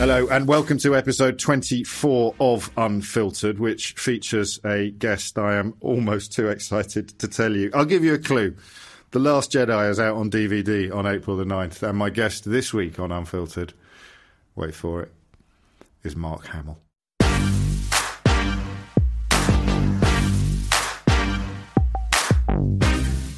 Hello, and welcome to episode 24 of Unfiltered, which features a guest I am almost too excited to tell you. I'll give you a clue. The Last Jedi is out on DVD on April the 9th, and my guest this week on Unfiltered, wait for it, is Mark Hamill.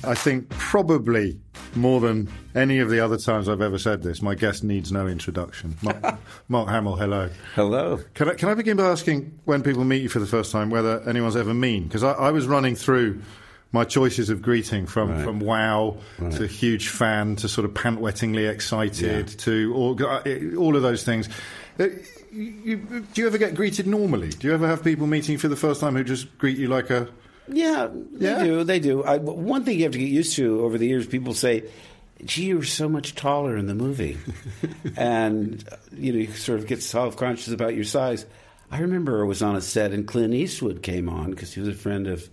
I think probably more than any of the other times I've ever said this, my guest needs no introduction. Mark, Mark Hamill, hello. Hello. Can I, can I begin by asking when people meet you for the first time whether anyone's ever mean? Because I, I was running through my choices of greeting from, Right. from wow Right. to huge fan to sort of pant-wettingly excited Yeah. to all, uh, all of those things. Uh, you, do you ever get greeted normally? Do you ever have people meeting you for the first time who just greet you like a Yeah, they Yeah? do. They do. I, one thing you have to get used to over the years, people say, "Gee, you were so much taller in the movie," and you know, you sort of get self-conscious about your size. I remember I was on a set and Clint Eastwood came on because he was a friend of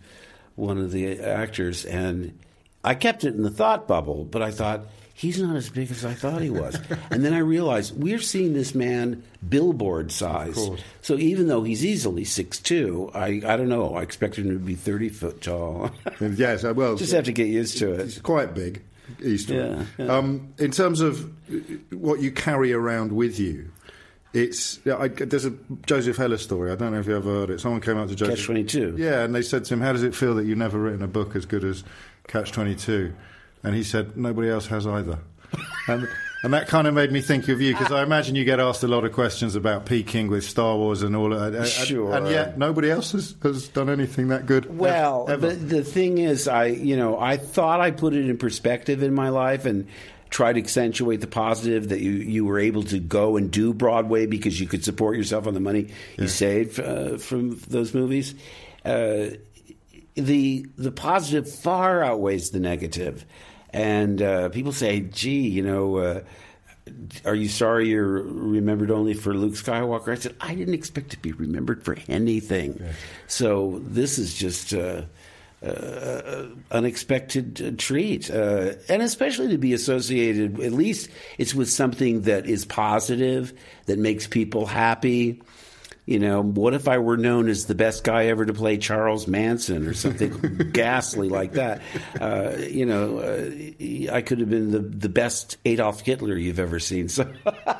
one of the actors, and I kept it in the thought bubble. But I thought he's not as big as I thought he was, and then I realized we're seeing this man billboard size. So even though he's easily six two, I I don't know. I expected him to be thirty foot tall. yes? uh, Well, Just have to get used to it. It's it. quite big, Eastwood. Yeah, yeah. Um, in terms of uh, what you carry around with you, it's I, there's a Joseph Heller story. I don't know if you ever heard it. Someone came up to Joseph. Catch 22. Yeah, and they said to him, "How does it feel that you've never written a book as good as Catch 22?" And he said, "Nobody else has either." and, and that kind of made me think of you because I imagine you get asked a lot of questions about peaking with Star Wars and all. And- Sure. And yet nobody else has, has done anything that good. Well, the, the thing is, I you know I thought I put it in perspective in my life and tried to accentuate the positive that you you were able to go and do Broadway because you could support yourself on the money you saved uh, from those movies. Uh, the the positive far outweighs the negative, and uh, people say, "Gee, you know." Uh, are you sorry you're remembered only for Luke Skywalker? I said, I didn't expect to be remembered for anything. So this is just uh, uh, unexpected uh, treat, uh, and especially to be associated. At least it's with something that is positive, that makes people happy. You know, what if I were known as the best guy ever to play Charles Manson or something ghastly like that? Uh, you know, uh, I could have been the the best Adolf Hitler you've ever seen. So.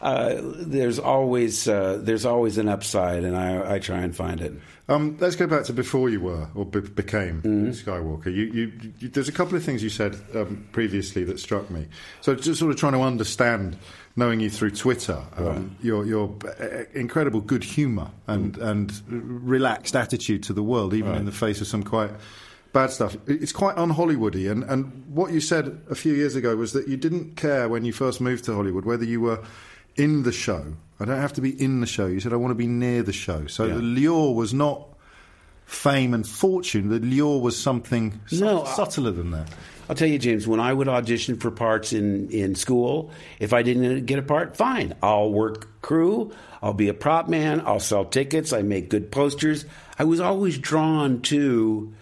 Uh, there's always uh, there's always an upside, and I, I try and find it. Um, let's go back to before you were or be- became Mm-hmm. Skywalker. You, you, you, there's a couple of things you said um, previously that struck me. So just sort of trying to understand, knowing you through Twitter, um, your your uh, incredible good humour and Mm. and relaxed attitude to the world, even in the face of some quite. Bad stuff. It's quite un-Hollywoody, and, and what you said a few years ago was that you didn't care when you first moved to Hollywood whether you were in the show. I don't have to be in the show. You said I want to be near the show. So Yeah. the lure was not fame and fortune. The lure was something No, I- subtler than that. I'll tell you, James, when I would audition for parts in, in school, if I didn't get a part, fine. I'll work crew, I'll be a prop man, I'll sell tickets, I make good posters. I was always drawn to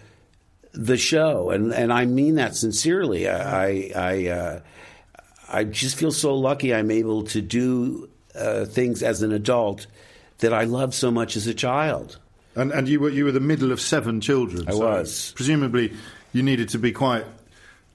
the show, and, and I mean that sincerely. I, I, uh, I just feel so lucky I'm able to do uh, things as an adult that I loved so much as a child. And, and you were you were the middle of seven children. I so was. Presumably, you needed to be quite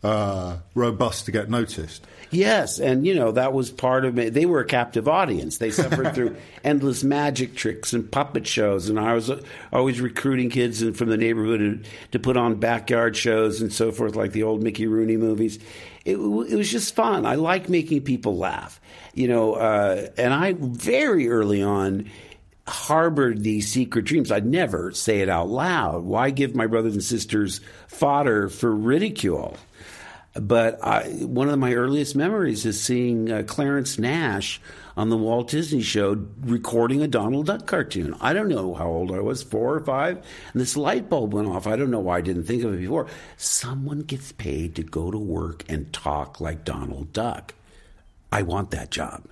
uh, robust to get noticed. Yes, and you know that was part of it. They were a captive audience. They suffered through endless magic tricks and puppet shows, and I was uh, always recruiting kids from the neighborhood to, to put on backyard shows and so forth, like the old Mickey Rooney movies. It, it was just fun. I like making people laugh, you know. Uh, and I very early on harbored these secret dreams. I'd never say it out loud. Why give my brothers and sisters fodder for ridicule? But I, one of my earliest memories is seeing uh, Clarence Nash on the Walt Disney Show recording a Donald Duck cartoon. I don't know how old I was, four or five, and this light bulb went off. I don't know why I didn't think of it before. Someone gets paid to go to work and talk like Donald Duck. I want that job.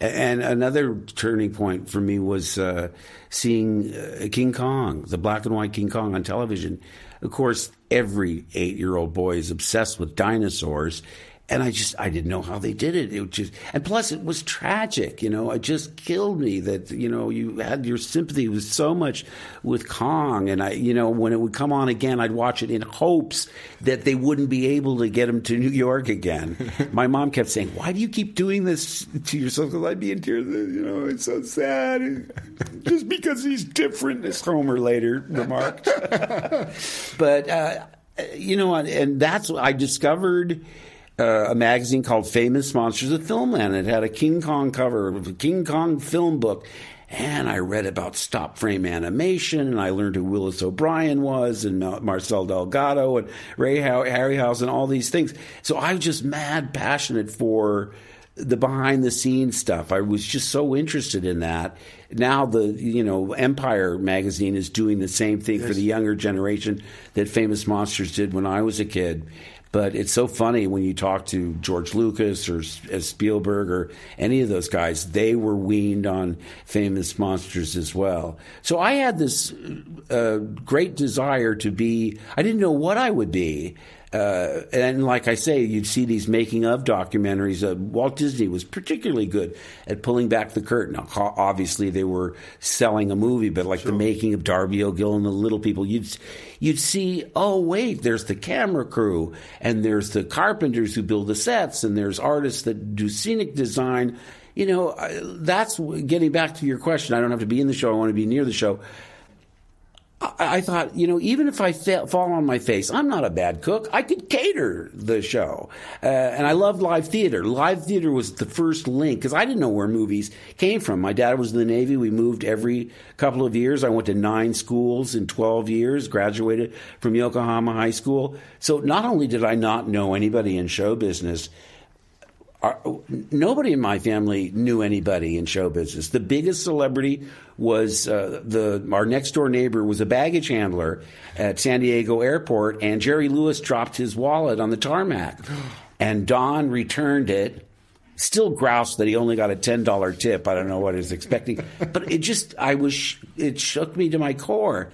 And another turning point for me was uh, seeing uh, King Kong, the black and white King Kong on television. Of course, every eight year old boy is obsessed with dinosaurs and I just I didn't know how they did it. It just and plus it was tragic. You know, it just killed me that you know you had your sympathy was so much with Kong, and I you know when it would come on again, I'd watch it in hopes that they wouldn't be able to get him to New York again. My mom kept saying, "Why do you keep doing this to yourself?" Because I'd be in tears. You know, it's so sad. just because he's different, as Homer later remarked. but uh, you know, and that's what I discovered uh, a magazine called Famous Monsters of Filmland. It had a King Kong cover, a King Kong film book. And I read about stop frame animation, and I learned who Willis O'Brien was, and Marcel Delgado, and Ray Harryhausen, and all these things. So I was just mad passionate for the behind the scenes stuff. I was just so interested in that. Now the you know Empire magazine is doing the same thing yes. for the younger generation that Famous Monsters did when I was a kid. But it's so funny when you talk to George Lucas or Spielberg or any of those guys, they were weaned on famous monsters as well. So I had this uh, great desire to be, I didn't know what I would be. Uh, and like I say, you'd see these making of documentaries. Uh, Walt Disney was particularly good at pulling back the curtain. Now, obviously, they were selling a movie, but like sure. the making of Darby O'Gill and the Little People, you'd you'd see, oh wait, there's the camera crew, and there's the carpenters who build the sets, and there's artists that do scenic design. You know, that's getting back to your question. I don't have to be in the show. I want to be near the show. I, thought, you know, even if I fall on my face, I'm not a bad cook. I could cater the show. Uh, and I loved live theater. Live theater was the first link because I didn't know where movies came from. My dad was in the Navy. We moved every couple of years. I went to nine schools in 12 years, graduated from Yokohama High School. So not only did I not know anybody in show business, our, nobody in my family knew anybody in show business. The biggest celebrity was uh, the our next door neighbor was a baggage handler at San Diego Airport, and Jerry Lewis dropped his wallet on the tarmac, and Don returned it. Still groused that he only got a ten dollar tip. I don't know what he was expecting, but it just I was it shook me to my core.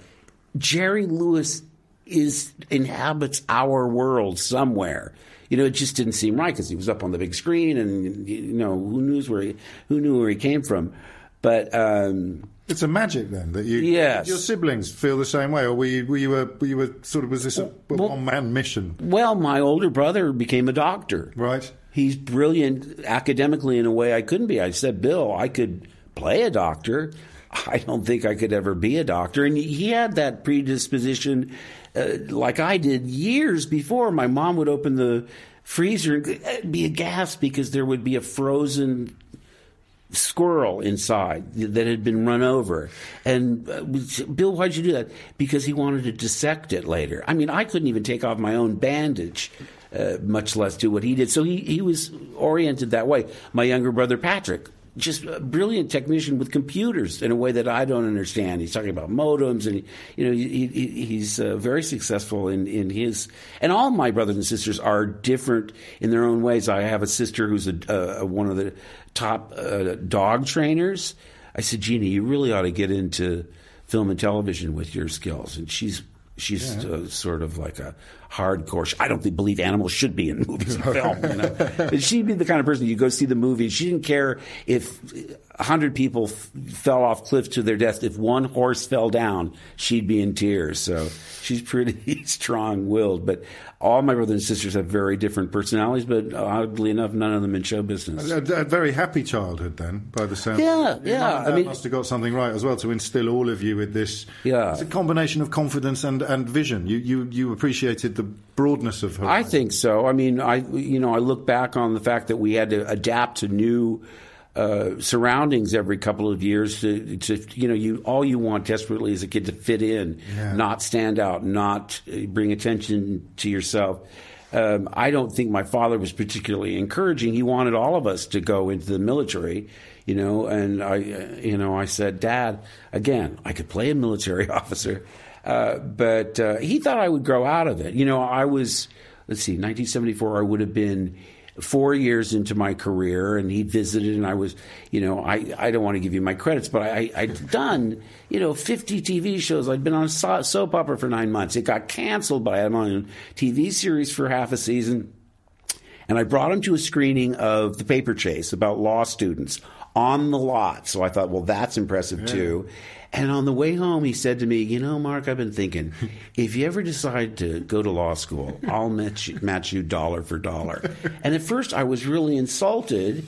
Jerry Lewis is inhabits our world somewhere you know, it just didn't seem right because he was up on the big screen, and you know, who knows where he, who knew where he came from. But um, it's a magic then that you, yes. your siblings feel the same way, or were you were you a, were you a sort of was this a, a well, one man mission? Well, my older brother became a doctor. Right. He's brilliant academically in a way I couldn't be. I said, Bill, I could play a doctor. I don't think I could ever be a doctor. And he had that predisposition uh, like I did years before. My mom would open the freezer and be aghast because there would be a frozen squirrel inside that had been run over. And uh, Bill, why'd you do that? Because he wanted to dissect it later. I mean, I couldn't even take off my own bandage. Uh, much less do what he did. So he, he was oriented that way. My younger brother Patrick just a brilliant technician with computers in a way that I don't understand. He's talking about modems, and he, you know he, he, he's uh, very successful in, in his. And all my brothers and sisters are different in their own ways. I have a sister who's a, uh, one of the top uh, dog trainers. I said, Jeannie, you really ought to get into film and television with your skills, and she's she's yeah. uh, sort of like a hardcore. I don't believe animals should be in movies and film. You know? she'd be the kind of person you go see the movie. She didn't care if hundred people f- fell off cliffs to their death. If one horse fell down, she'd be in tears. So she's pretty strong-willed. But all my brothers and sisters have very different personalities. But oddly enough, none of them in show business. A, a very happy childhood, then, by the sound. Yeah, yeah. I mean, must have got something right as well to instill all of you with this. Yeah, it's a combination of confidence and, and vision. You you you appreciated the broadness of her. I think so. I mean, I you know I look back on the fact that we had to adapt to new uh, surroundings every couple of years to, to, you know you all you want desperately as a kid to fit in, yeah. not stand out, not uh, bring attention to yourself. Um, I don't think my father was particularly encouraging. He wanted all of us to go into the military, you know, and I, you know, I said, Dad, again, I could play a military officer, uh, but uh, he thought I would grow out of it. You know, I was, let's see, 1974, I would have been four years into my career, and he visited, and I was, you know, I, I don't want to give you my credits, but I, I'd done, you know, 50 TV shows. I'd been on a soap opera for nine months. It got canceled, but I had my own TV series for half a season. And I brought him to a screening of The Paper Chase about law students on the lot. So I thought, well, that's impressive yeah. too. And on the way home, he said to me, You know, Mark, I've been thinking, if you ever decide to go to law school, I'll match you, match you dollar for dollar. And at first, I was really insulted.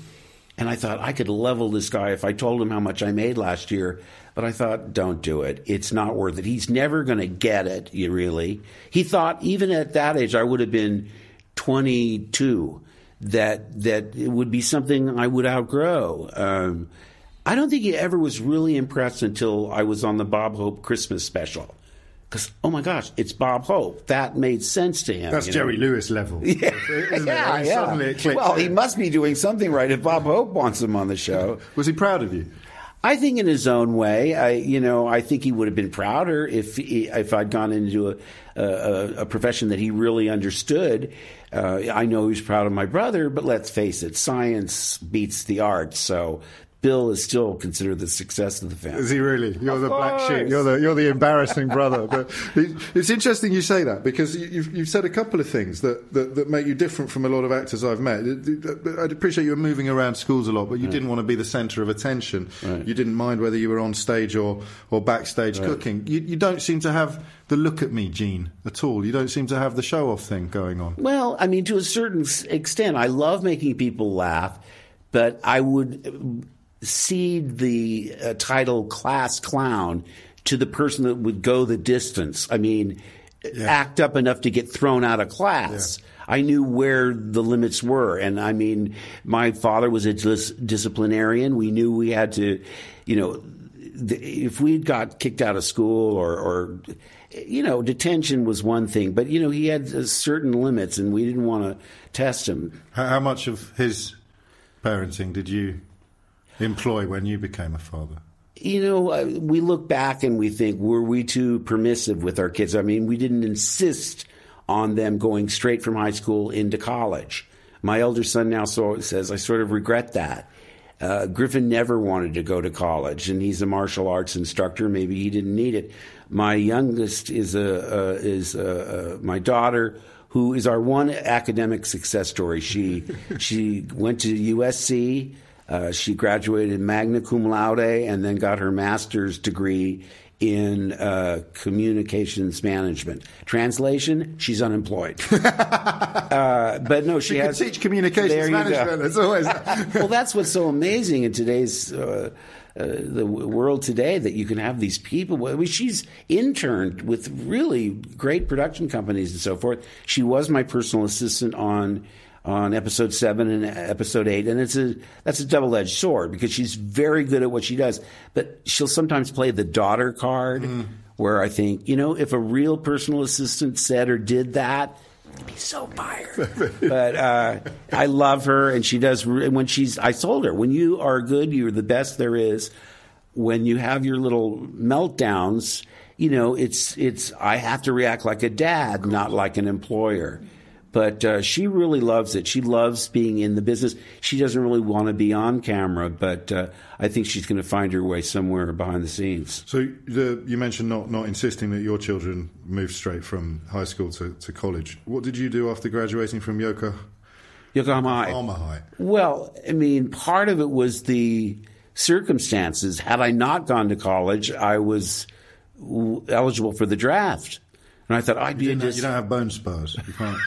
And I thought I could level this guy if I told him how much I made last year. But I thought, don't do it. It's not worth it. He's never going to get it, you really. He thought, even at that age, I would have been 22, that, that it would be something I would outgrow. Um, I don't think he ever was really impressed until I was on the Bob Hope Christmas special. Because oh my gosh, it's Bob Hope. That made sense to him. That's Jerry know? Lewis level. Yeah, yeah, yeah. Well, he must be doing something right if Bob Hope wants him on the show. was he proud of you? I think in his own way, I you know I think he would have been prouder if he, if I'd gone into a, a, a profession that he really understood. Uh, I know he's proud of my brother, but let's face it, science beats the arts. So Bill is still considered the success of the family. Is he really? You're of the course. black sheep. You're the you're the embarrassing brother. But it's interesting you say that because you've, you've said a couple of things that, that, that, make you different from a lot of actors I've met. I'd appreciate you were moving around schools a lot, but you right. didn't want to be the centre of attention. Right. You didn't mind whether you were on stage or or backstage right. cooking. You, you don't seem to have the look at me gene at all. You don't seem to have the show off thing going on. Well, I mean, to a certain extent, I love making people laugh, but I would cede the uh, title class clown to the person that would go the distance. I mean, yeah. act up enough to get thrown out of class. Yeah. I knew where the limits were. And I mean, my father was a dis- disciplinarian. We knew we had to, you know, if we got kicked out of school or, or, you know, detention was one thing, but you know, he had certain limits, and we didn't want to test him. How much of his parenting did you employ when you became a father? You know, we look back and we think, were we too permissive with our kids? I mean, we didn't insist on them going straight from high school into college. My elder son now says, I sort of regret that. Uh, Griffin never wanted to go to college, and he's a martial arts instructor. Maybe he didn't need it. My youngest is a uh, is a, uh, my daughter, who is our one academic success story. She she went to USC. Uh, she graduated magna cum laude and then got her master's degree in uh, communications management. Translation: She's unemployed. uh, but no, she, she has teach communications management. It's always well. That's what's so amazing in today's. Uh, uh, the world today that you can have these people. I mean, she's interned with really great production companies and so forth. She was my personal assistant on on episode seven and episode eight, and it's a that's a double edged sword because she's very good at what she does, but she'll sometimes play the daughter card, mm. where I think you know if a real personal assistant said or did that, I'd be so fired. but uh, I love her, and she does. And when she's, I told her, when you are good, you're the best there is. When you have your little meltdowns, you know, it's it's. I have to react like a dad, not like an employer. But uh, she really loves it. She loves being in the business. She doesn't really want to be on camera, but uh, I think she's going to find her way somewhere behind the scenes. So the, you mentioned not, not insisting that your children move straight from high school to, to college. What did you do after graduating from Yoka? Yokohama High. Yokohama High. Well, I mean, part of it was the circumstances. Had I not gone to college, I was w- eligible for the draft. And I thought I'd be You, a didn't dis- you don't have bone spurs. You can't.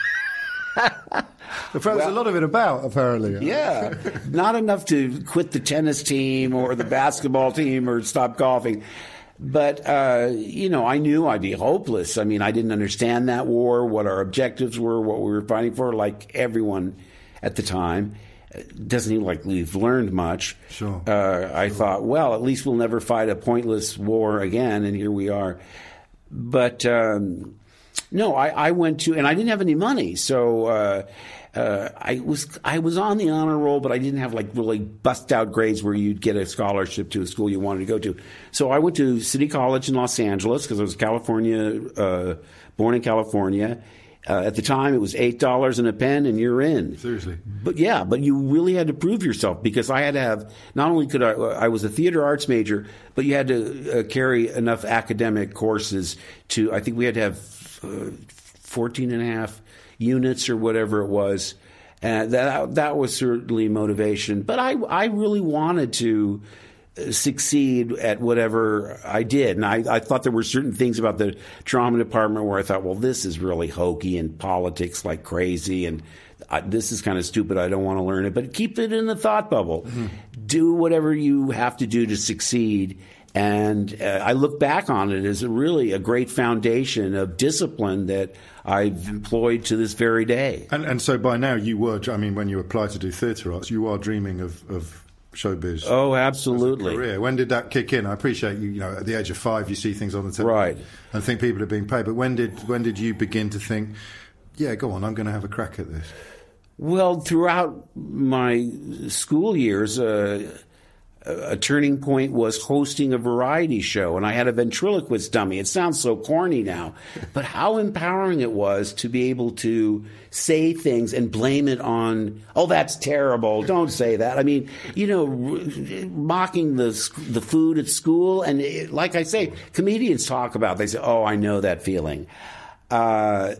There's a lot of it about, apparently. Yeah, not enough to quit the tennis team or the basketball team or stop golfing. But, uh, you know, I knew I'd be hopeless. I mean, I didn't understand that war, what our objectives were, what we were fighting for, like everyone at the time. It doesn't seem like we've learned much. Sure. Uh, I thought, well, at least we'll never fight a pointless war again, and here we are. But um, no, I, I went to, and I didn't have any money, so uh, uh, I was I was on the honor roll, but I didn't have like really bust out grades where you'd get a scholarship to a school you wanted to go to. So I went to City College in Los Angeles because I was California, uh, born in California. Uh, at the time, it was eight dollars and a pen, and you're in. Seriously. But yeah, but you really had to prove yourself because I had to have not only could I I was a theater arts major, but you had to uh, carry enough academic courses to I think we had to have uh, 14 and a half units or whatever it was. And that that was certainly motivation, but I I really wanted to succeed at whatever I did. And I, I thought there were certain things about the drama department where I thought, well, this is really hokey and politics like crazy, and I, this is kind of stupid. I don't want to learn it. But keep it in the thought bubble. Do whatever you have to do to succeed. And uh, I look back on it as a really a great foundation of discipline that I've employed to this very day. And, and so by now you were, I mean, when you applied to do theatre arts, you are dreaming of, of showbiz. Oh, absolutely. Career. When did that kick in? I appreciate you. You know, at the age of five, you see things on the television, Right. And think people are being paid. But when did when did you begin to think, yeah, go on, I'm going to have a crack at this? Well, throughout my school years, uh, a turning point was hosting a variety show, and I had a ventriloquist dummy. It sounds so corny now, but how empowering it was to be able to say things and blame it on, oh, that's terrible. Don't say that. I mean, you know, r- mocking the the food at school, and it, like I say, comedians talk about. They say, oh, I know that feeling. Uh,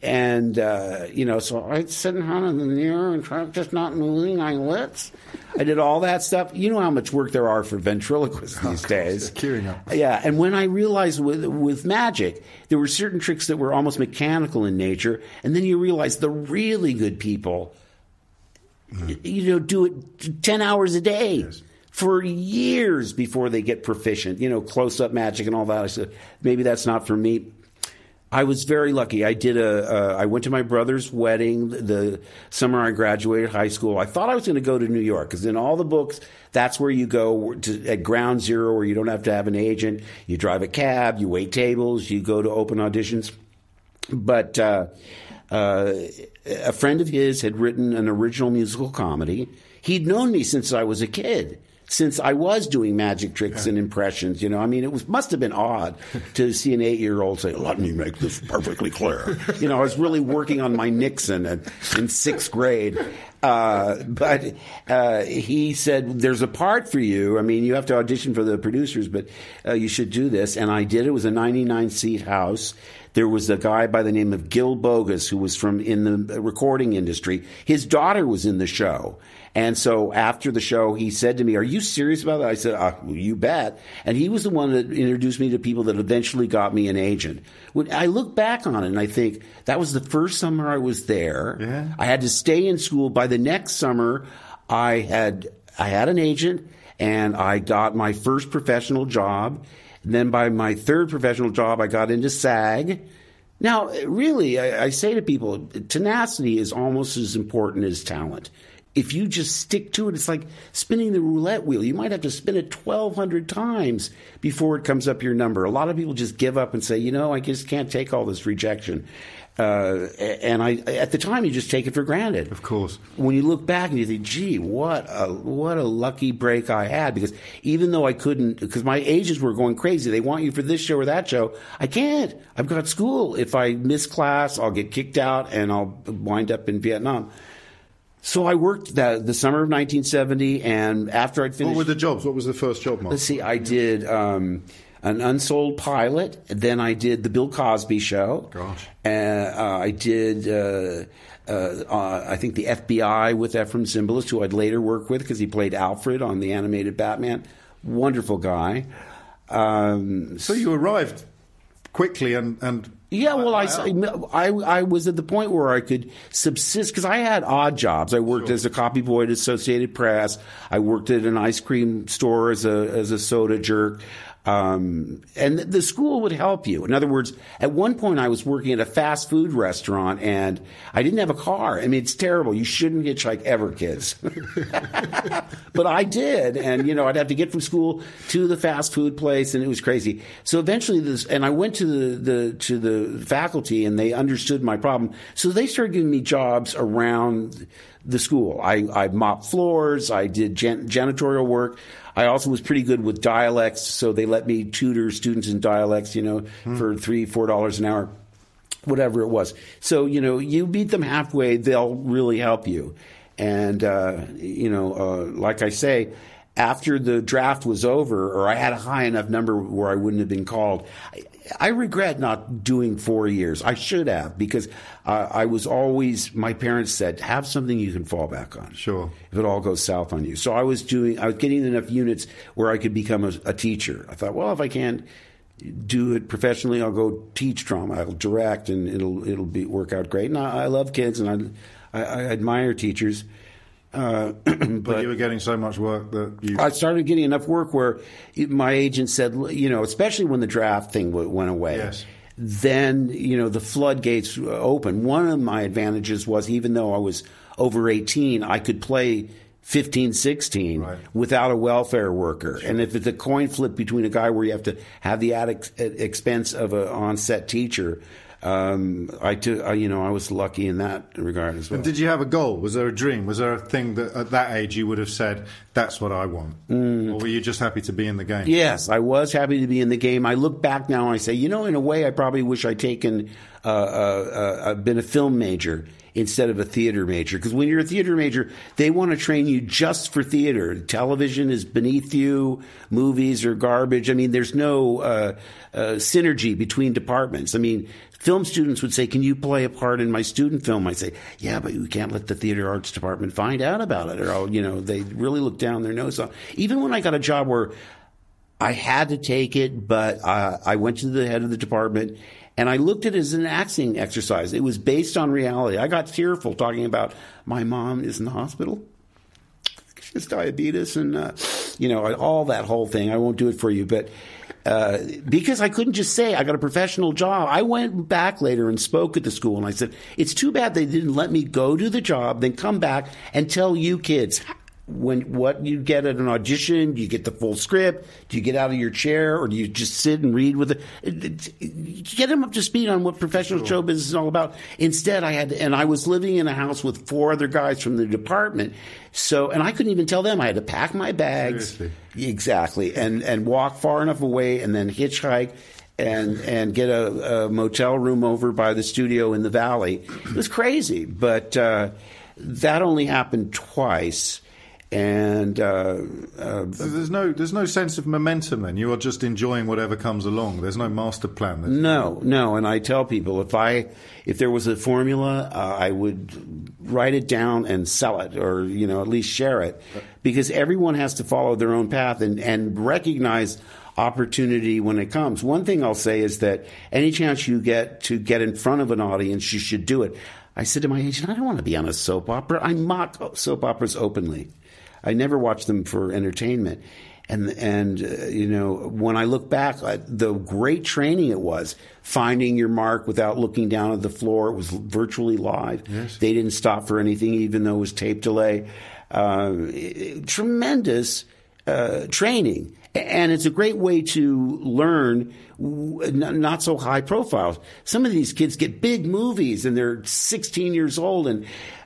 and uh, you know, so I'd sit in front of the mirror and try just not moving my lips. I did all that stuff. You know how much work there are for ventriloquists these days. queuing up. Yeah, and when I realized with with magic, there were certain tricks that were almost mechanical in nature, and then you realize the really good people, y- you know, do it ten hours a day. For years before they get proficient, you know, close up magic and all that. I said, maybe that's not for me. I was very lucky. I did a. Uh, I went to my brother's wedding the summer I graduated high school. I thought I was going to go to New York because in all the books, that's where you go to, at ground zero, where you don't have to have an agent. You drive a cab, you wait tables, you go to open auditions. But uh, uh, a friend of his had written an original musical comedy. He'd known me since I was a kid since I was doing magic tricks and impressions. You know, I mean, it was must have been odd to see an eight-year-old say, "Let me make this perfectly clear." You know, I was really working on my Nixon in, in sixth grade. Uh, but uh, he said, "There's a part for you. I mean, you have to audition for the producers, but uh, you should do this." And I did. It was a 99-seat house. There was a guy by the name of Gil Bogus who was from in the recording industry. His daughter was in the show. And so after the show, he said to me, Are you serious about that? I said, uh, You bet. And he was the one that introduced me to people that eventually got me an agent. When I look back on it and I think that was the first summer I was there. Yeah. I had to stay in school. By the next summer, I had I had an agent and I got my first professional job. And then by my third professional job, I got into SAG. Now, really, I, I say to people, tenacity is almost as important as talent. If you just stick to it, it's like spinning the roulette wheel. You might have to spin it 1,200 times before it comes up your number. A lot of people just give up and say, you know, I just can't take all this rejection. Uh, and I, at the time, you just take it for granted. Of course. When you look back and you think, "Gee, what a what a lucky break I had!" Because even though I couldn't, because my agents were going crazy, they want you for this show or that show. I can't. I've got school. If I miss class, I'll get kicked out and I'll wind up in Vietnam. So I worked that the summer of 1970, and after I'd finished, What were the jobs? What was the first job, Mark? Let's see. I did um, an unsold pilot. Then I did the Bill Cosby Show. Gosh. Uh, uh, I did. Uh, uh, uh, I think the FBI with Efrem Zimbalist, who I'd later work with because he played Alfred on the animated Batman. Wonderful guy. Um, So you arrived quickly and and yeah, well, I, I, I was at the point where I could subsist because I had odd jobs. I worked as a copy boy at Associated Press. I worked at an ice cream store as a as a soda jerk. Um, and the school would help you. In other words, at one point I was working at a fast food restaurant and I didn't have a car. I mean, it's terrible. You shouldn't hitchhike ever, kids. but I did. And, you know, I'd have to get from school to the fast food place and it was crazy. So eventually this, and I went to the, the, to the faculty and they understood my problem. So they started giving me jobs around the school. I, I mopped floors. I did jan- janitorial work. I also was pretty good with dialects, so they let me tutor students in dialects, you know, for three, four dollars an hour, whatever it was. So you know, you beat them halfway, they'll really help you. And uh, you know, uh, like I say, after the draft was over, or I had a high enough number where I wouldn't have been called. I, I regret not doing four years. I should have because uh, I was always. My parents said, "Have something you can fall back on." Sure. If it all goes south on you, so I was doing. I was getting enough units where I could become a, a teacher. I thought, well, if I can't do it professionally, I'll go teach drama. I'll direct, and it'll it'll be work out great. And I, I love kids, and I I, I admire teachers. Uh, but, but you were getting so much work that you. I started getting enough work where my agent said, you know, especially when the draft thing w- went away. Yes. Then you know the floodgates opened. One of my advantages was even though I was over eighteen, I could play 15, 16 Right. without a welfare worker. And if it's a coin flip between a guy where you have to have the added expense of an on-set teacher, um, I took, uh, you know, I was lucky in that regard as well. And did you have a goal? Was there a dream? Was there a thing that at that age you would have said, "That's what I want," or were you just happy to be in the game? Yes, I was happy to be in the game. I look back now and I say, you know, in a way, I probably wish I'd taken, uh, uh, uh, been a film major instead of a theater major. Because when you're a theater major, they want to train you just for theater. Television is beneath you. Movies are garbage. I mean, there's no uh, uh, synergy between departments. I mean, film students would say, "Can you play a part in my student film?" I say, "Yeah, but we can't let the theater arts department find out about it, or I'll, you know, they really look down their nose on." Even when I got a job where I had to take it, but uh, I went to the head of the department and I looked at it as an acting exercise. It was based on reality. I got tearful talking about my mom is in the hospital. She has diabetes and, uh, you know, all that whole thing. I won't do it for you, but uh, because I couldn't just say I got a professional job, I went back later and spoke at the school and I said, it's too bad they didn't let me go do the job, then come back and tell you kids when what you get at an audition, do you get the full script? Do you get out of your chair, or do you just sit and read with it? Get them up to speed on what professional show business is all about. Instead, I had, and I was living in a house with four other guys from the department, so and I couldn't even tell them I had to pack my bags Seriously. exactly and and walk far enough away, and then hitchhike. And and get a, a motel room over by the studio in the valley. It was crazy, but uh, that only happened twice and uh, uh, There's no, there's no sense of momentum. Then you are just enjoying whatever comes along. There's no master plan. There's- no, no. And I tell people if I if there was a formula, uh, I would write it down and sell it, or you know at least share it, because everyone has to follow their own path and and recognize opportunity when it comes. One thing I'll say is that any chance you get to get in front of an audience, you should do it. I said to my agent, I don't want to be on a soap opera. I mock soap operas openly. I never watched them for entertainment. And and uh, you know when I look back the great training it was finding your mark without looking down at the floor it was virtually live they didn't stop for anything even though it was tape delay uh, it- tremendous uh, training. And it's a great way to learn not so high profiles. Some of these kids get big movies and they're 16 years old and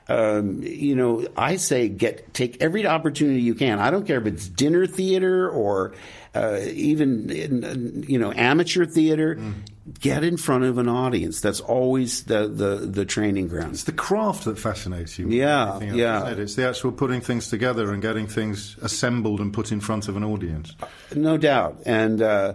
um, you know, I say get take every opportunity you can. I don't care if it's dinner theater or uh, even in, you know amateur theater. Mm. Get in front of an audience. That's always the, the, the training ground. It's the craft that fascinates you. Yeah, else, yeah. It? It's the actual putting things together and getting things assembled and put in front of an audience. No doubt. And uh,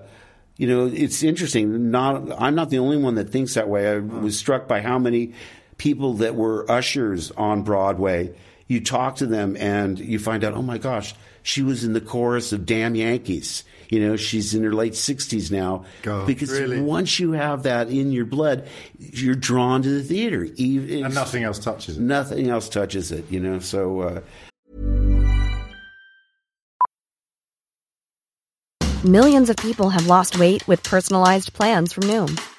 you know, it's interesting. Not I'm not the only one that thinks that way. I was struck by how many people that were ushers on Broadway. You talk to them and you find out, oh my gosh, she was in the chorus of Damn Yankees. You know, she's in her late 60s now. God, because really? once you have that in your blood, you're drawn to the theater. Even, and nothing else touches it. Nothing else touches it, you know. So, uh, Millions of people have lost weight with personalized plans from Noom,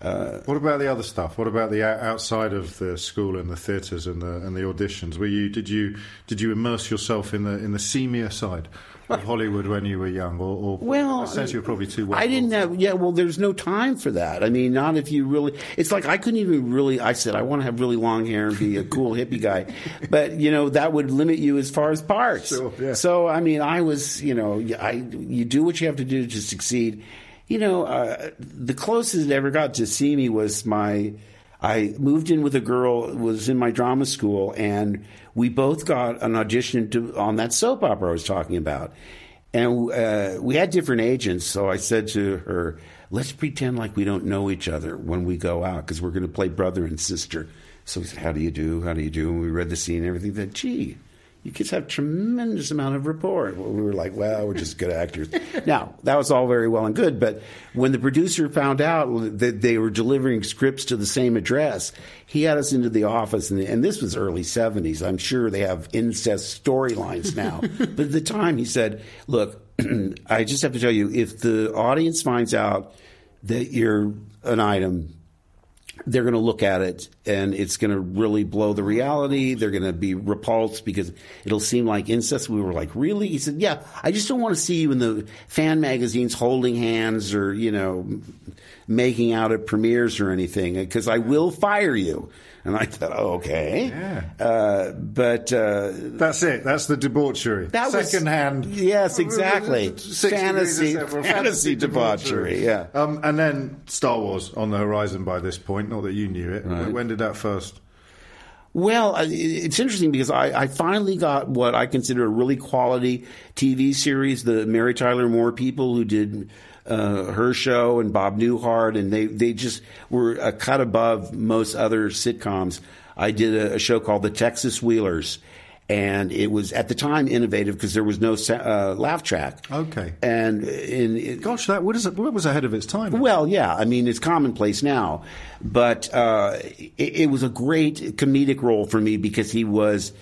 Uh, what about the other stuff? What about the outside of the school and the theatres and the and the auditions? Were you did you did you immerse yourself in the in the seamier side of Hollywood when you were young, or, or well, since you were probably too. I didn't have yeah. Well, there's no time for that. I mean, not if you really. It's like I couldn't even really. I said I want to have really long hair and be a cool hippie guy, but you know that would limit you as far as parts. Sure, yeah. So I mean, I was you know I you do what you have to do to succeed you know, uh, the closest it ever got to see me was my. I moved in with a girl was in my drama school, and we both got an audition to, on that soap opera I was talking about. And uh, we had different agents, so I said to her, "Let's pretend like we don't know each other when we go out because we're going to play brother and sister." So we said, "How do you do? How do you do?" And we read the scene and everything. That gee, you kids have tremendous amount of rapport. We were like, well, we're just good actors. now, that was all very well and good, but when the producer found out that they were delivering scripts to the same address, he had us into the office, and, and this was early 70s. I'm sure they have incest storylines now. but at the time, he said, look, I just have to tell you, if the audience finds out that you're an item they're going to look at it and it's going to really blow the reality. They're going to be repulsed because it'll seem like incest. We were like, really? He said, yeah, I just don't want to see you in the fan magazines holding hands or, you know, making out at premieres or anything because I will fire you. And I thought, oh, okay. Yeah. Uh, but uh, that's it. That's the debauchery. That second was, hand. Yes, exactly. Fantasy, fantasy, fantasy debauchery. Yeah. Um, and then Star Wars on the horizon by this point. Not that you knew it. Right. When did that first? Well, it's interesting because I, I, finally got what I consider a really quality TV series. The Mary Tyler Moore people who did uh, her show and Bob Newhart, and they they just were a cut above most other sitcoms. I did a, a show called The Texas Wheelers, and it was at the time innovative because there was no uh, laugh track. Okay. And in, it, gosh, that what is it? What was ahead of its time? Well, yeah. I mean, it's commonplace now, but uh, it, it, was a great comedic role for me because he was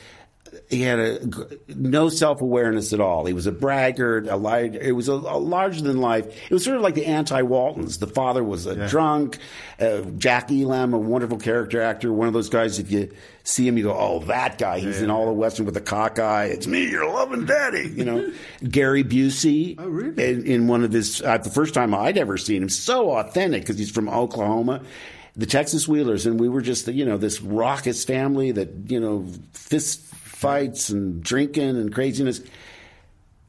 he had a, no self awareness at all. He was a braggart, a liar. It was a, a, larger than life. It was sort of like the anti Waltons. The father was a yeah. drunk. Uh, Jack Elam, a wonderful character actor, one of those guys. If you see him, you go, "Oh, that guy. He's yeah. in all the western with a cock eye. It's me, your loving daddy." You know, Gary Busey. Oh, really? In, in one of his uh, the first time I'd ever seen him, so authentic because he's from Oklahoma the Texas Wheelers, and we were just you know this raucous family that you know fist fights and drinking and craziness.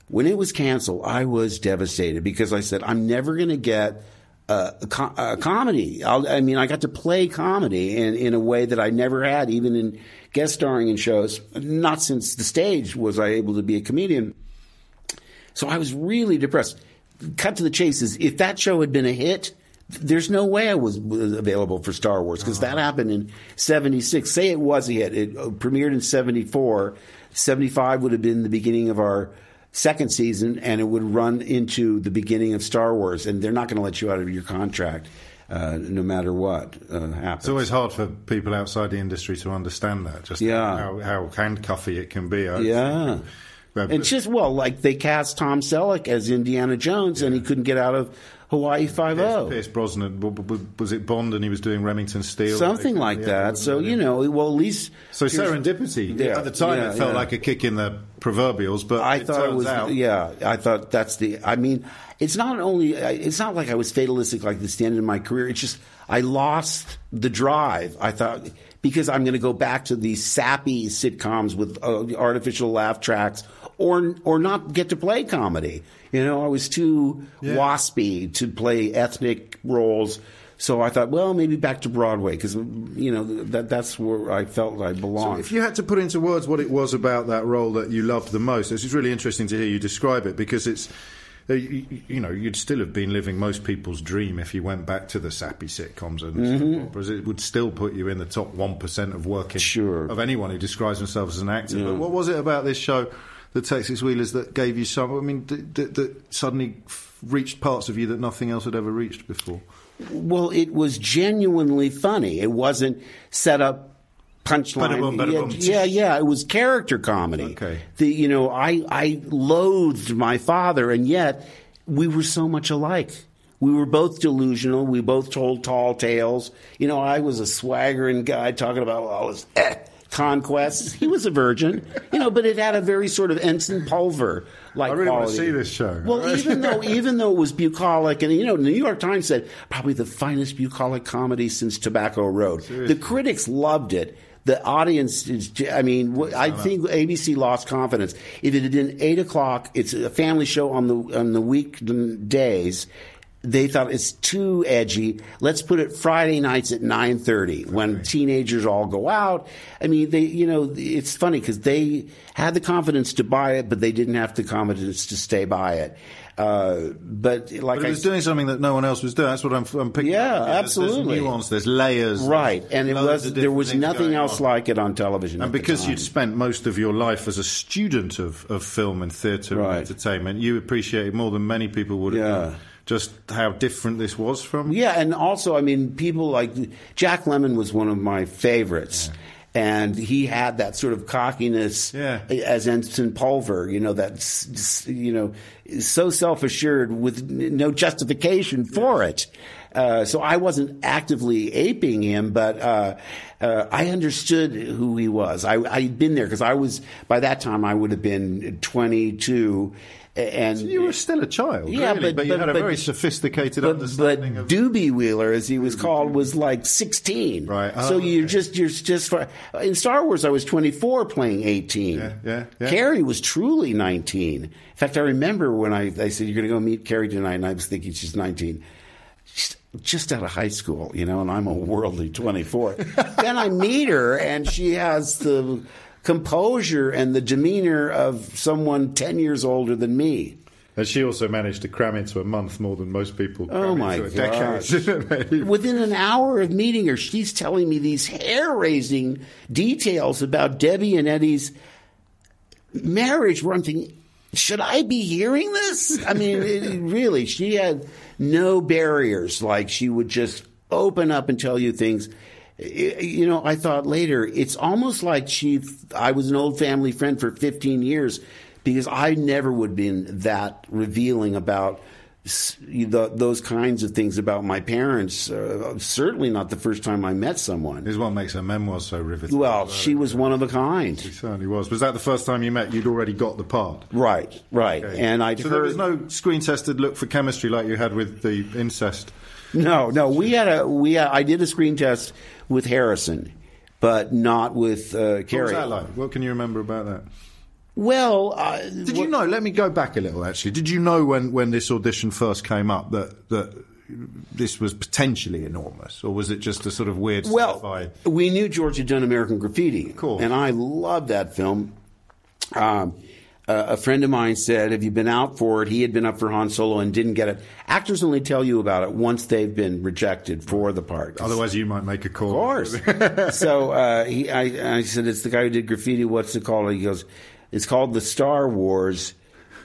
When it was canceled, I was devastated because I said, I'm never going to get a, a, co- a comedy. I'll, I mean, I got to play comedy in, in a way that I never had, even in guest starring in shows. Not since the stage was I able to be a comedian. So I was really depressed. Cut to the chase is if that show had been a hit, there's no way I was, available for Star Wars because that happened in 76. Say it was a hit. It premiered in 74. 75 would have been the beginning of our second season and it would run into the beginning of Star Wars and they're not going to let you out of your contract. Uh, no matter what uh, happens. It's always hard for people outside the industry to understand that. Just Yeah. how, how handcuffy it can be. I- Yeah. But- It's just well, like they cast Tom Selleck as Indiana Jones, and he couldn't get out of Hawaii Five Pierce, Pierce Brosnan was it Bond, and he was doing Remington Steele, Something like that. So you know, well, at least So serendipity. Yeah, At the time, yeah, it felt yeah. like a kick in the proverbials, but I it thought it was. out, Yeah, I thought that's the. I mean, it's not only. It's not like I was fatalistic, like this the end of my career. It's just I lost the drive. I thought because I'm going to go back to these sappy sitcoms with uh, artificial laugh tracks, or or not get to play comedy. You know, I was too waspy to play ethnic roles. So I thought, well, maybe back to Broadway because you know that that's where I felt I So belonged. if you had to put into words what it was about that role that you loved the most, this is really interesting to hear you describe it because it's. uh, You, know, you'd still have been living most people's dream if you went back to the sappy sitcoms and Mm-hmm. operas. It would still put you in the top one percent of working Sure. of anyone who describes themselves as an actor. But what was it about this show, the Texas Wheelers, that gave you some? I mean, that, that, that suddenly reached parts of you that nothing else had ever reached before. Well, it was genuinely funny. It wasn't set up punchline. Ba-da-bum, ba-da-bum. Yeah, yeah, yeah, It was character comedy. Okay. The you know, I I loathed my father, and yet we were so much alike. We were both delusional. We both told tall tales. You know, I was a swaggering guy talking about all his eh, conquests. He was a virgin. You know, but it had a very sort of Ensign Pulver like I really wanna see this show. Well, even though even though it was bucolic, and you know, the New York Times said probably the finest bucolic comedy since Tobacco Road. The critics loved it. The audience is, I mean, I think ABC lost confidence. If it had been eight o'clock, it's a family show on the on the weekdays. They thought it's too edgy. Let's put it Friday nights at nine thirty when teenagers all go out. I mean, they, you know, it's funny because they had the confidence to buy it, but they didn't have the confidence to stay by it. Uh, but like But it I was doing something that no one else was doing. That's what I'm, I'm picking Yeah, up. There's- absolutely. There's nuance, there's layers. right, and it was there was nothing else on. like it on television. And at the because you'd spent most of your life as a student of, of film and theatre Right. and entertainment, you appreciated more than many people would have Yeah. done just how different this was from. Yeah, and also, I mean, people like Jack Lemmon was one of my favorites. And he had that sort of cockiness Yeah. as Ensign Pulver, you know, that's, you know, so self assured with no justification for it. Uh, so I wasn't actively aping him, but uh, uh, I understood who he was. I, I'd been there because I was, by that time, I would have been 22. And You were still a child, Yeah, really, but- but, you but- had a but- very sophisticated but, but understanding of. Doobie Wheeler, as he was called, was like sixteen. Right. Oh, so you're okay. just you're just in Star Wars. I was 24 playing 18. Yeah, yeah, yeah. Carrie was truly 19. In fact, I remember when I I said you're going to go meet Carrie tonight, and I was thinking she's 19. She's just out of high school, you know, and I'm a worldly 24. then I meet her, and she has the composure and the demeanor of someone 10 years older than me. and she also managed to cram into a month more than most people. Oh, my into a decade. Maybe. Within an hour of meeting her, she's telling me these hair raising details about Debbie and Eddie's marriage where I'm thinking, should I be hearing this? I mean, it, really, she had no barriers. Like she would just open up and tell you things. I- You know, I thought later, it's almost like she, I was an old family friend for 15 years because I never would have been that revealing about the, those kinds of things about my parents. Uh, certainly not the first time I met someone. This is what makes her memoir so riveting. Well, she was one of a kind. She certainly was. Was that the first time you met? You'd already got the part. Right, right. Okay. And I'd so heard there was no screen tested look for chemistry like you had with the incest. No, no. We had a we. Had, I did a screen test with Harrison, but not with uh, What was that like? What can you remember about that? Well, uh, Did you know? Let me go back a little. Actually, did you know when, when this audition first came up that that this was potentially enormous, or was it just a sort of weird? Well, sci-fi- we knew George had done American Graffiti, Cool. and I loved that film. Um, uh, a friend of mine said, "Have you been out for it?" He had been up for Han Solo and didn't get it. Actors only tell you about it once they've been rejected for the part. Otherwise, you might make a call. Of course. so uh, he, I, I said, "It's the guy who did graffiti. What's it called?" He goes, "It's called the Star Wars."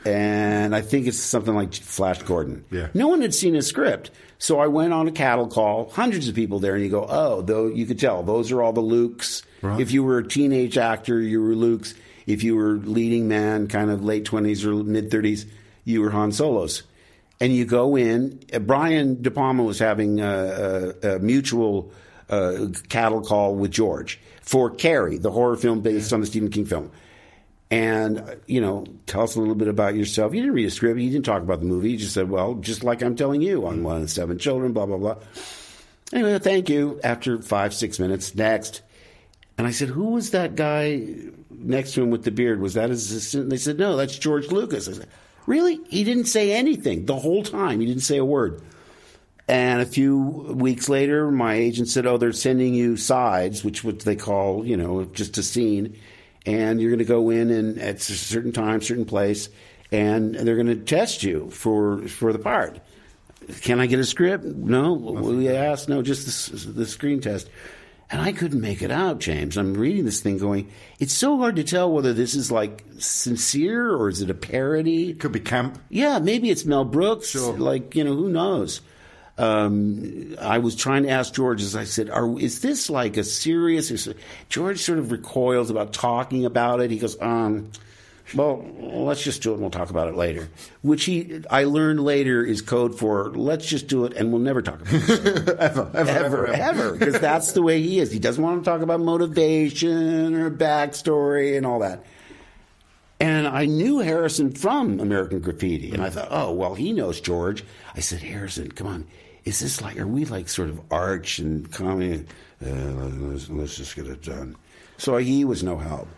And I think it's something like Flash Gordon. Yeah. No one had seen his script. So I went on a cattle call, hundreds of people there, and you go, oh, though you could tell those are all the Lukes. Right. If you were a teenage actor, you were Luke's. If you were leading man, kind of late twenties or mid thirties, you were Han Solos. And you go in. uh, Brian De Palma was having a, a, a mutual uh, cattle call with George for Carrie, the horror film based on the Stephen King film. And, uh, you know, tell us a little bit about yourself. You didn't read a script. You didn't talk about the movie. You just said, well, just like I'm telling you, on one of the seven children, blah, blah, blah. Anyway, thank you. After five, six minutes, next. And I said, who was that guy next to him with the beard? Was that his assistant? And they said, no, that's George Lucas. I said, really? He didn't say anything the whole time. He didn't say a word. And a few weeks later, my agent said, "Oh, they're sending you sides, which what they call, you know, just a scene, and you're going to go in and at a certain time, certain place, and they're going to test you for for the part. Can I get a script? No. We asked, no, just the, the screen test." And I couldn't make it out, James. I'm reading this thing going, it's so hard to tell whether this is like sincere or is it a parody? Could be camp. Yeah, maybe it's Mel Brooks. Sure. Like, you know, who knows? Um, I was trying to ask George, as I said, Are, is this like a serious? George sort of recoils about talking about it. He goes, um, well, let's just do it and we'll talk about it later. Which he, I learned later is code for let's just do it and we'll never talk about it. ever, ever, ever, ever, because that's the way he is. He doesn't want to talk about motivation or backstory and all that. And I knew Harrison from American Graffiti, and I thought, oh well, he knows George. I said, Harrison, come on, is this like, are we like sort of arch and comedy? Uh, let's, let's just get it done. So he was no help.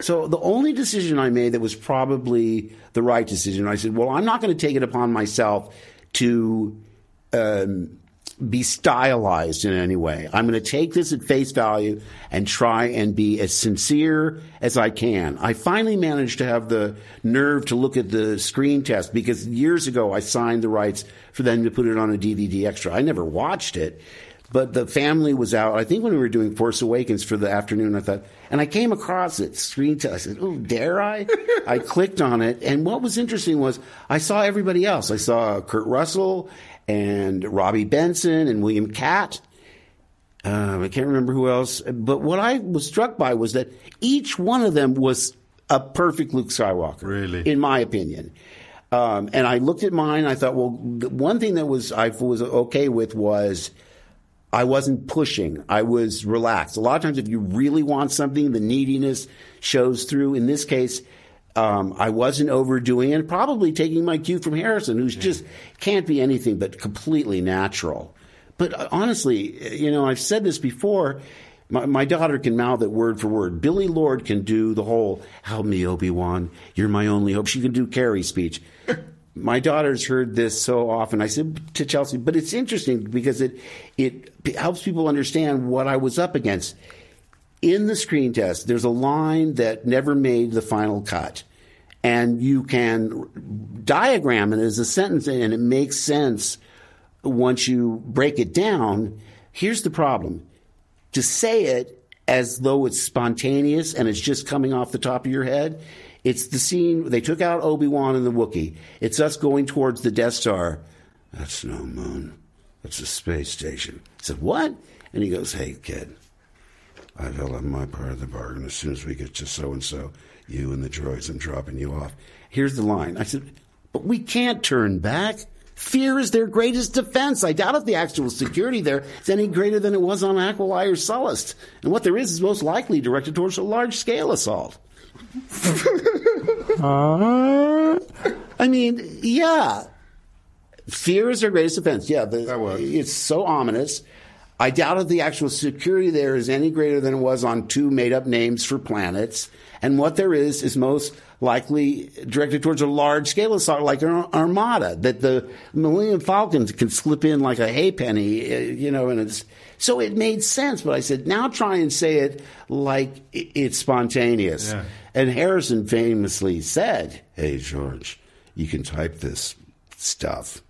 So the only decision I made that was probably the right decision, I said, well, I'm not going to take it upon myself to um, be stylized in any way. I'm going to take this at face value and try and be as sincere as I can. I finally managed to have the nerve to look at the screen test because years ago I signed the rights for them to put it on a DVD extra. I never watched it. But the family was out. I think when we were doing Force Awakens for the afternoon, I thought, and I came across it screen test. I said, "Oh, dare I?" I clicked on it, and what was interesting was I saw everybody else. I saw Kurt Russell and Robby Benson and William Katt. Um, I can't remember who else, but what I was struck by was that each one of them was a perfect Luke Skywalker. Really? in my opinion. Um, and I looked at mine. I thought, well, the one thing that was I was okay with was I wasn't pushing. I was relaxed. A lot of times, if you really want something, the neediness shows through. In this case, um, I wasn't overdoing it, probably taking my cue from Harrison, who's just can't be anything but completely natural. But uh, honestly, you know, I've said this before. My, my daughter can mouth it word for word. Billie Lourd can do the whole "Help me, Obi Wan, you're my only hope." She can do Carrie's speech. My daughter's heard this so often. I said to Chelsea, but it's interesting because it it helps people understand what I was up against. In the screen test, there's a line that never made the final cut. And you can diagram it as a sentence and it makes sense once you break it down. Here's the problem. To say it as though it's spontaneous and it's just coming off the top of your head, it's the scene they took out Obi-Wan and the Wookiee. It's us going towards the Death Star. That's no moon. That's a space station. I said, what? And he goes, hey, kid, I fell on my part of the bargain. As soon as we get to so and so, you and the droids, I'm dropping you off. Here's the line. I said, but we can't turn back. Fear is their greatest defense. I doubt if the actual security there is any greater than it was on Aquilae or Sullust. And what there is is most likely directed towards a large scale assault. I mean, yeah. Fear is their greatest defense. Yeah, the, it's so ominous. I doubt if the actual security there is any greater than it was on two made up names for planets. And what there is is most likely directed towards a large scale assault like an armada that the Millennium Falcons can slip in like a haypenny, uh, you know, and it's so it made sense. But I said, now try and say it like it's spontaneous. Yeah. And Harrison famously said, Hey, George, you can type this stuff.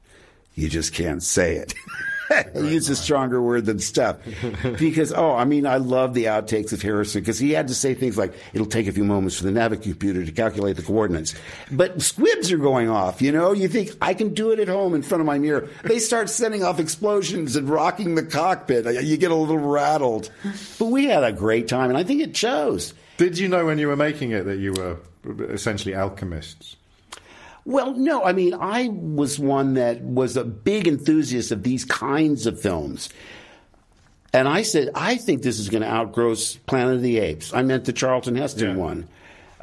You just can't say it. Use a stronger word than stuff. because, oh, I mean, I love the outtakes of Harrison because he had to say things like, it'll take a few moments for the Navic computer to calculate the coordinates. But squibs are going off, you know? You think, I can do it at home in front of my mirror. They start sending off explosions and rocking the cockpit. You get a little rattled. But we had a great time, and I think it shows. Did you know when you were making it that you were essentially alchemists? Well, no, I mean, I was one that was a big enthusiast of these kinds of films. And I said, I think this is going to outgrow Planet of the Apes. I meant the Charlton Heston Yeah. one.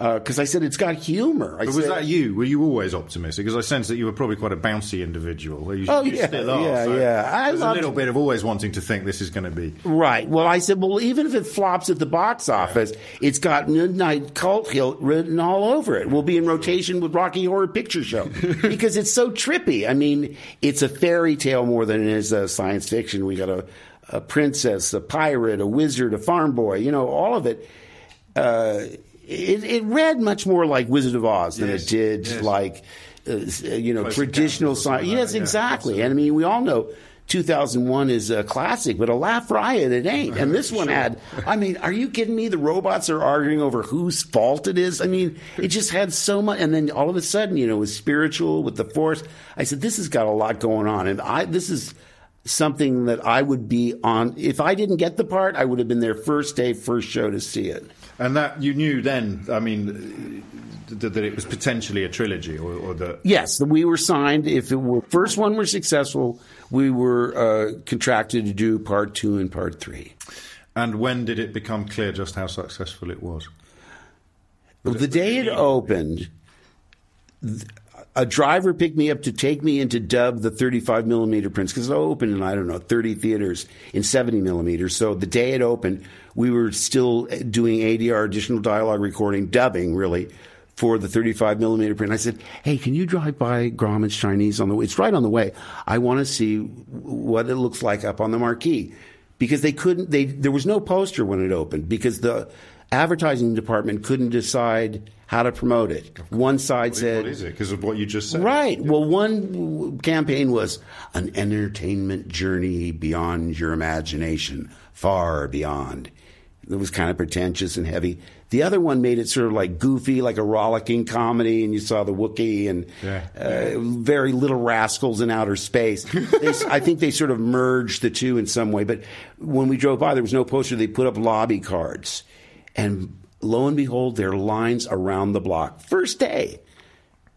Because I said, it's got humor. I But was said, that you? Were you always optimistic? Because I sense that you were probably quite a bouncy individual. You, Oh, you yeah, still are. yeah, so yeah. I There's a little bit of always wanting to think this is going to be. Right. Well, I said, well, even if it flops at the box office, it's got Midnight Cult Hill written all over it. We'll be in rotation with Rocky Horror Picture Show because it's so trippy. I mean, it's a fairy tale more than it is a science fiction. We got a, a princess, a pirate, a wizard, a farm boy. You know, all of it. Uh, it, it read much more like Wizard of Oz than Yes, it did yes. like, uh, you know, Close traditional Encounters or something science. Yes, yeah, exactly. And I mean, we all know 2001 is a classic, but a laugh riot it ain't. And this one had, I mean, are you kidding me? The robots are arguing over whose fault it is. I mean, it just had so much. And then all of a sudden, you know, it was spiritual with the force. I said, this has got a lot going on. And I, this is something that I would be on. If I didn't get the part, I would have been there first day, first show to see it. And that you knew then, I mean, that, that it was potentially a trilogy or, or that. Yes, that we were signed. If it were first one were successful, we were uh, contracted to do part two and part three. And when did it become clear just how successful it was? Well, the day it opened, th- a driver picked me up to take me into dub the 35 millimeter prints because it opened in I don't know 30 theaters in 70 millimeters. So the day it opened, we were still doing ADR additional dialogue recording, dubbing really for the 35 millimeter print. I said, "Hey, can you drive by Grauman's Chinese on the way? It's right on the way. I want to see what it looks like up on the marquee." Because they couldn't, they there was no poster when it opened because the advertising department couldn't decide how to promote it. One side said, what is it? Because of what you just said. Right. Well, one campaign was an entertainment journey beyond your imagination, far beyond. It was kind of pretentious and heavy. The other one made it sort of like goofy, like a rollicking comedy, and you saw the Wookiee and Yeah. uh, very little rascals in outer space. they, I think they sort of merged the two in some way. But when we drove by, there was no poster. They put up lobby cards, and lo and behold, there are lines around the block. First day.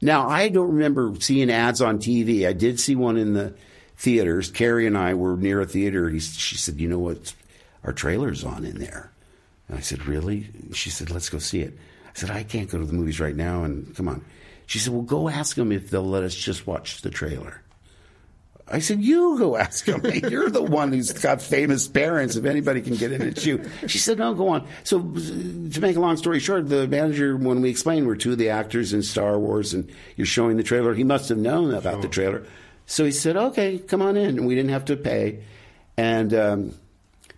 Now, I don't remember seeing ads on TV. I did see one in the theaters. Carrie and I were near a theater. He, she said, You know what? Our trailer's on in there. And I said, Really? She said, Let's go see it. I said, I can't go to the movies right now. And come on. She said, Well, go ask them if they'll let us just watch the trailer. I said, You go ask them. You're the one who's got famous parents. If anybody can get in, it's you. She said, No, go on. So, to make a long story short, the manager, when we explained we're two of the actors in Star Wars and you're showing the trailer, he must have known about the trailer. So he said, Okay, come on in. And we didn't have to pay. And um,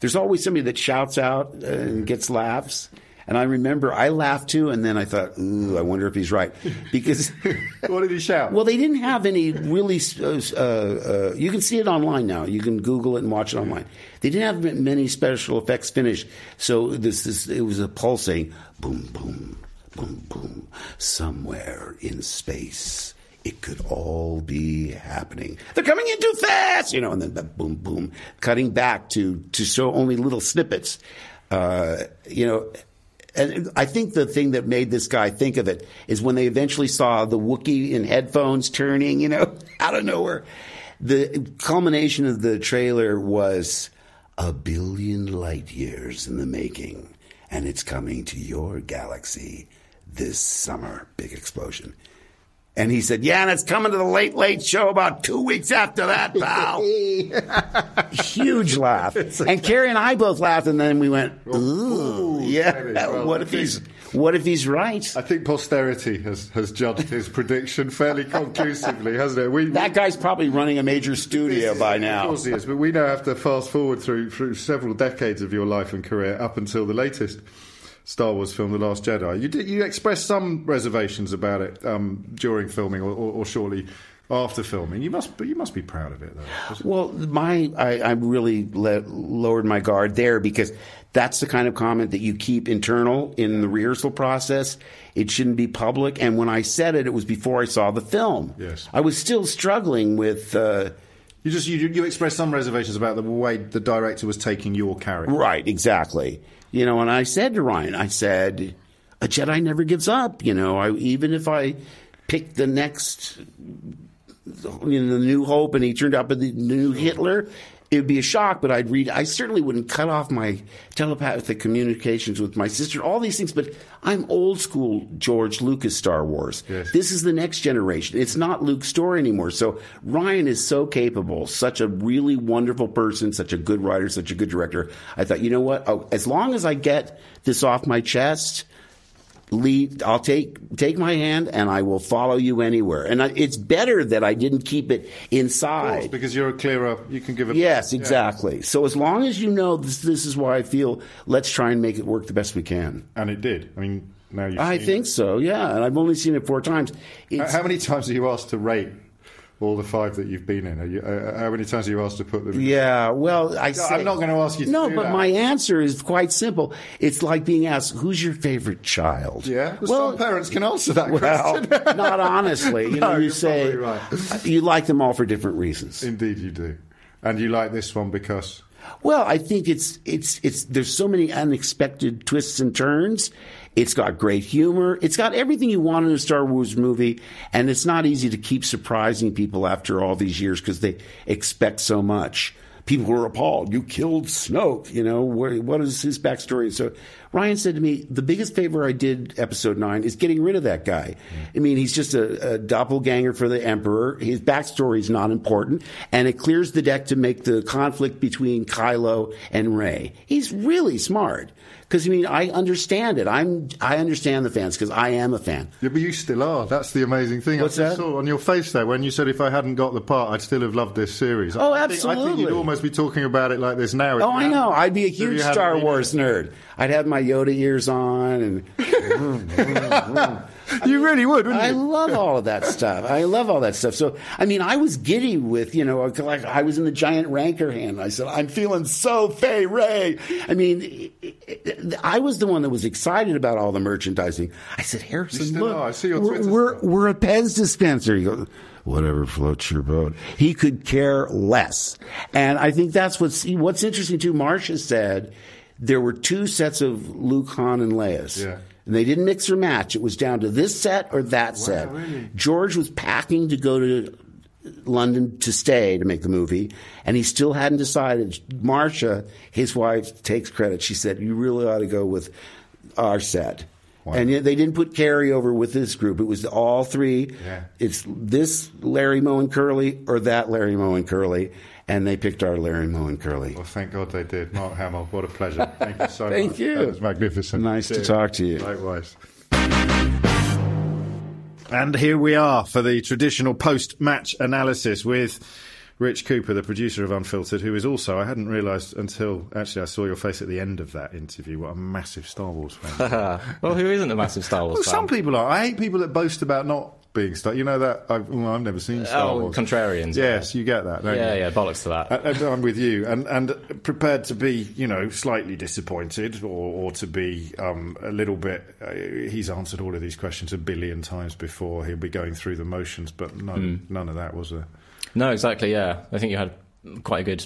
there's always somebody that shouts out and gets laughs. And I remember I laughed too, and then I thought, ooh, I wonder if he's right. Because What did he shout? well, they didn't have any really. Uh, uh, you can see it online now. You can Google it and watch it online. They didn't have many special effects finished, so this, this it was a pulsing boom, boom, boom, boom. Somewhere in space, it could all be happening. They're coming in too fast, you know, and then boom, boom, cutting back to to show only little snippets. Uh, you know, and I think the thing that made this guy think of it is when they eventually saw the Wookiee in headphones turning, you know, out of nowhere. The culmination of the trailer was a billion light years in the making, and it's coming to your galaxy this summer. Big explosion. And he said, "Yeah, and it's coming to the Late Late Show about two weeks after that, pal." Huge laugh, and Carrie and I both laughed, and then we went, oh, "Ooh, yeah." what if he's what if he's right? I think posterity has, has judged his prediction fairly conclusively, hasn't it? We, That guy's probably running a major studio by now. Of course he is, but we now have to fast forward through through several decades of your life and career up until the latest Star Wars film, The Last Jedi. You did, you expressed some reservations about it um, during filming or, or, or shortly after filming. You must, you must be proud of it, though. Well, my I, I really le- lowered my guard there because that's the kind of comment that you keep internal in the rehearsal process. It shouldn't be public. And when I said it, it was before I saw the film. Yes. I was still struggling with. Uh, You just you, you expressed some reservations about the way the director was taking your character. Right, exactly. You know, and I said to Rian, I said, a Jedi never gives up. You know, I, even if I pick the next, you know, the New Hope, and he turned out the new Hitler, it would be a shock. But I'd read. I certainly wouldn't cut off my telepathic communications with my sister. All these things, but I'm old school George Lucas Star Wars. Yes. This is the next generation. It's not Luke's story anymore. So Rian is so capable, such a really wonderful person, such a good writer, such a good director. I thought, you know what? Oh, as long as I get this off my chest, lead. I'll take take my hand and I will follow you anywhere. And I, it's better that I didn't keep it course, inside. because you're a clearer. You can give it. Yes, Yeah. exactly. So as long as you know this, this is why I feel, let's try and make it work the best we can. And it did. I mean, now you. I think so. Yeah, and I've only seen it four times. It's, How many times are you asked to rate all the five that you've been in? Are you, uh, how many times are you asked to put them? in? Yeah, well, I I'm not gonna ask you to no, but that. my answer is quite simple. It's like being asked, "Who's your favorite child?" Yeah. Well, some parents can answer that well, question. not honestly. You No, know, you say right. you like them all for different reasons. Indeed, you do. And you like this one because. Well, I think it's it's it's there's so many unexpected twists and turns. It's got great humor. It's got everything you want in a Star Wars movie, and it's not easy to keep surprising people after all these years because they expect so much. People were appalled. You killed Snoke. You know where, what is his backstory? So Rian said to me, "The biggest favor I did Episode Nine is getting rid of that guy. I mean, he's just a, a doppelganger for the Emperor. His backstory is not important, and it clears the deck to make the conflict between Kylo and Rey. He's really smart because I mean, I understand it. I'm I understand the fans because I am a fan. Yeah, but you still are. That's the amazing thing. What's I that? saw on your face there when you said if I hadn't got the part, I'd still have loved this series. Oh, I think, I think you'd almost be talking about it like this now. Oh, I know. I'd be a huge Star Wars nerd. I'd have my Yoda ears on, and You really would, wouldn't I you? love all of that stuff. I love all that stuff. So, I mean, I was giddy with, you know, like I was in the giant rancor hand. I said, I'm feeling so Fay Wray. I mean, I was the one that was excited about all the merchandising. I said, Harrison, look. I see your we're, we're, we're a Pez dispenser. He goes, whatever floats your boat. He could care less. And I think that's what's, what's interesting too. Marcia said there were two sets of Luke, Han, and Leia's. Yeah. And they didn't mix or match. It was down to this set or that set. George was packing to go to London to stay to make the movie, and he still hadn't decided. Marcia, his wife, takes credit. She said, "You really ought to go with our set." And yet they didn't put Carrie over with this group. It was all three. Yeah. It's this Larry Moe and Curly or that Larry Moe and Curly, and they picked our Larry Moe and Curly. Well, thank God they did. Mark Hamill, what a pleasure. Thank you so Thank much. Thank you. That was magnificent. Nice to talk to you. Likewise. And here we are for the traditional post match analysis with Rich Cooper, the producer of Unfiltered, who is also, I hadn't realised until actually I saw your face at the end of that interview, what a massive Star Wars fan. well, who isn't a massive Star Wars well, fan? some people are. I hate people that boast about not being Star You know that? I've, well, I've never seen Star Oh, Wars. contrarians, Yes, you get that, don't Yeah, you? yeah, bollocks to that. And- and I'm with you, and and prepared to be, you know, slightly disappointed, or, or to be um, a little bit. Uh, he's answered all of these questions a billion times before. He'll be going through the motions, but none, Hmm. none of that was a. No, exactly. Yeah, I think you had quite a good,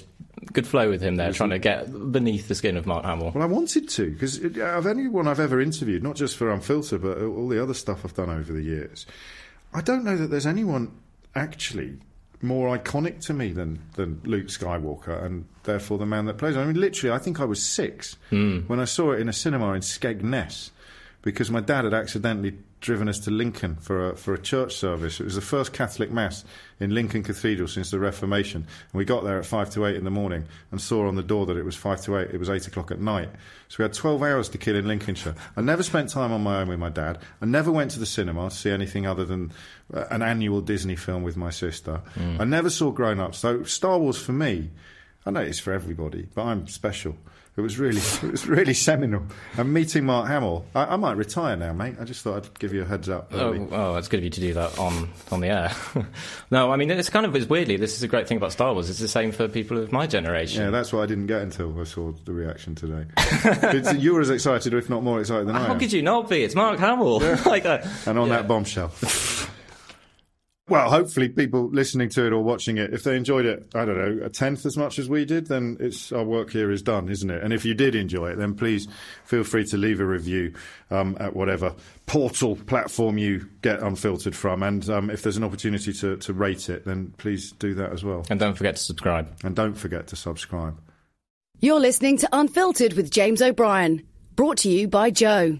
good flow with him there, trying to get beneath the skin of Mark Hamill. Well, I wanted to because of anyone I've ever interviewed, not just for Unfiltered, but all the other stuff I've done over the years. I don't know that there's anyone actually more iconic to me than, than Luke Skywalker and therefore the man that plays. I mean, literally, I think I was six hmm. when I saw it in a cinema in Skegness because my dad had accidentally driven us to Lincoln for a, for a church service. It was the first Catholic Mass in Lincoln Cathedral since the Reformation. And we got there at 5 to 8 in the morning and saw on the door that it was 5 to 8. It was 8 o'clock at night. So we had 12 hours to kill in Lincolnshire. I never spent time on my own with my dad. I never went to the cinema to see anything other than uh, an annual Disney film with my sister. I never saw grown ups. So Star Wars for me, I know it's for everybody, but I'm special. It was really, it was really seminal. And meeting Mark Hamill, I, I might retire now, mate. I just thought I'd give you a heads up. Oh, oh, it's good of you to do that on, on the air. no, I mean, it's kind of, it's weirdly, this is a great thing about Star Wars. It's the same for people of my generation. Yeah, that's what I didn't get until I saw the reaction today. You were as excited, if not more excited than I How could you not be? It's Mark Hamill. like that. and on Yeah. that bombshell. Well, hopefully, people listening to it or watching it, if they enjoyed it, I don't know, a tenth as much as we did, then it's our work here is done, isn't it? And if you did enjoy it, then please feel free to leave a review um, at whatever portal platform you get unfiltered from. And um, if there's an opportunity to, to rate it, then please do that as well. And don't forget to subscribe. And don't forget to subscribe. You're listening to Unfiltered with James O'Brien, brought to you by Joe.